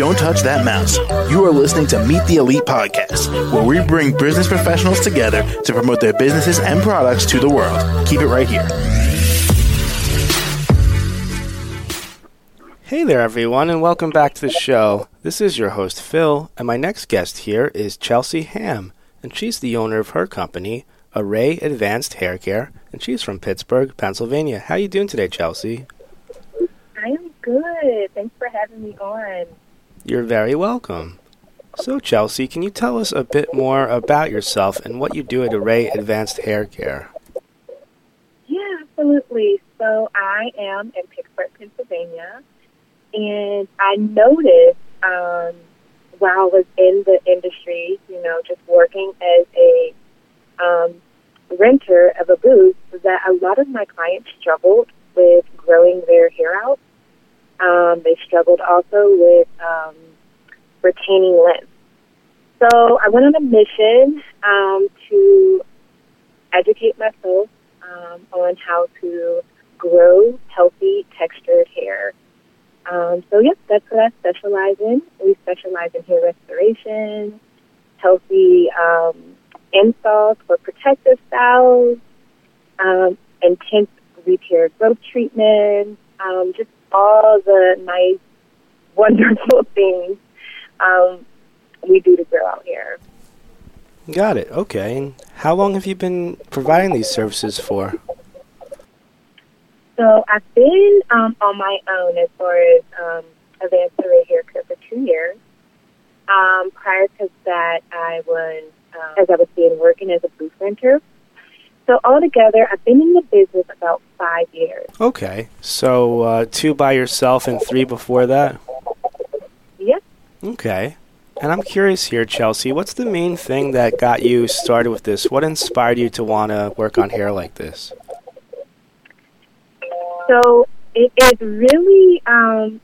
Don't touch that mouse. You are listening to Meet the Elite Podcast, where we bring business professionals together to promote their businesses and products to the world. Keep it right here. Hey there, everyone, and welcome back to the show. This is your host, Phil, and my next guest here is Chelsea Hamm, and she's the owner of her company, Array Advanced Hair Care, and she's from Pittsburgh, Pennsylvania. How are you doing today, Chelsea? I am good. Thanks for having me on. You're very welcome. So, Chelsea, can you tell us a bit more about yourself and what you do at Array Advanced Hair Care? Yeah, absolutely. So, I am in Pittsburgh, Pennsylvania, and I noticed um, while I was in the industry, you know, just working as a um, renter of a booth, that a lot of my clients struggled with growing their hair out. Um, they struggled also with um, retaining length. So I went on a mission um, to educate myself um, on how to grow healthy, textured hair. Um, so, yep, that's what I specialize in. We specialize in hair restoration, healthy um, installs for protective styles, um, intense repair growth treatments, um, just all the nice, wonderful things um, we do to grow out here. Got it. Okay. And how long have you been providing these services for? So I've been um, on my own as far as um, advanced array haircut for two years. Um, prior to that, I was, um, as I was being working as a booth renter. So altogether, I've been in the business about five years. Okay. So uh, two by yourself and three before that? Yep. Okay. And I'm curious here, Chelsea, what's the main thing that got you started with this? What inspired you to want to work on hair like this? So it is really um,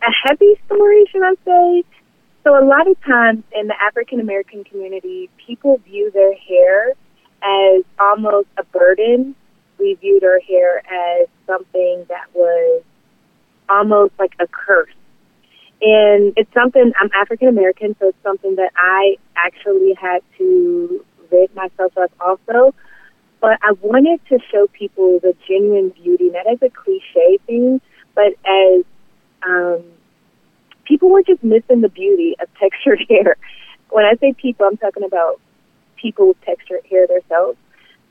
a heavy story, should I say? So a lot of times in the African American community, people view their hair almost a burden. We viewed our hair as something that was almost like a curse. And it's something, I'm African American, so it's something that I actually had to rid myself of also. But I wanted to show people the genuine beauty, not as a cliche thing, but as um, people were just missing the beauty of textured hair. When I say people, I'm talking about people with textured hair themselves.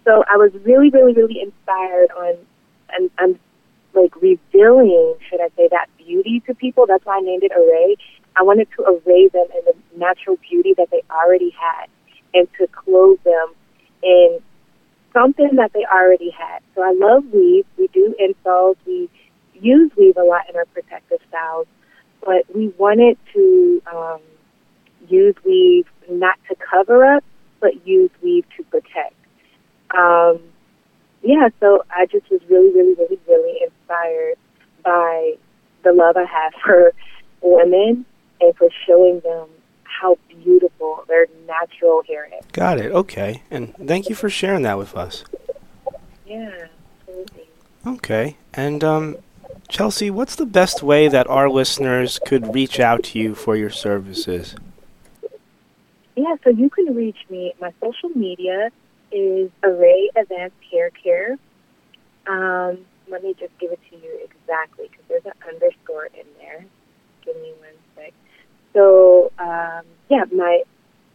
So I was really, really, really inspired on, and, and like revealing, should I say, that beauty to people. That's why I named it Array. I wanted to array them in the natural beauty that they already had and to clothe them in something that they already had. So I love weave. We do installs. We use weave a lot in our protective styles, but we wanted to um, use weave not to cover up, but use weave to protect. Um, yeah, so I just was really, really, really, really inspired by the love I have for women and for showing them how beautiful their natural hair is. Got it. Okay. And thank you for sharing that with us. Yeah, absolutely. Okay. And um, Chelsea, what's the best way that our listeners could reach out to you for your services? Yeah, so you can reach me. My social media is Array Advanced Hair Care. Um, let me just give it to you exactly because there's an underscore in there. Give me one sec. So um, yeah, my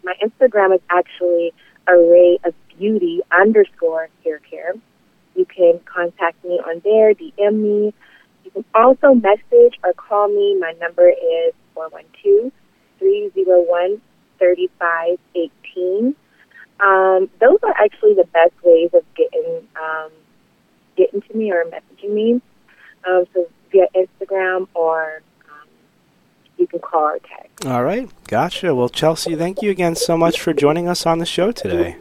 my Instagram is actually Array of Beauty underscore Hair Care. You can contact me on there, DM me. You can also message or call me. My number is 412 301 3518. Um, those are actually the best ways of getting um, getting to me or messaging me. Um, so via Instagram or um, you can call or text. All right. Gotcha. Well, Chelsea, thank you again so much for joining us on the show today.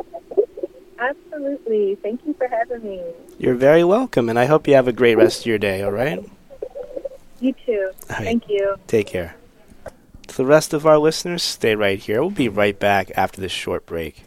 Absolutely. Thank you for having me. You're very welcome, and I hope you have a great rest of your day, all right? You too. Right. Thank you. Take care. To the rest of our listeners, stay right here. We'll be right back after this short break.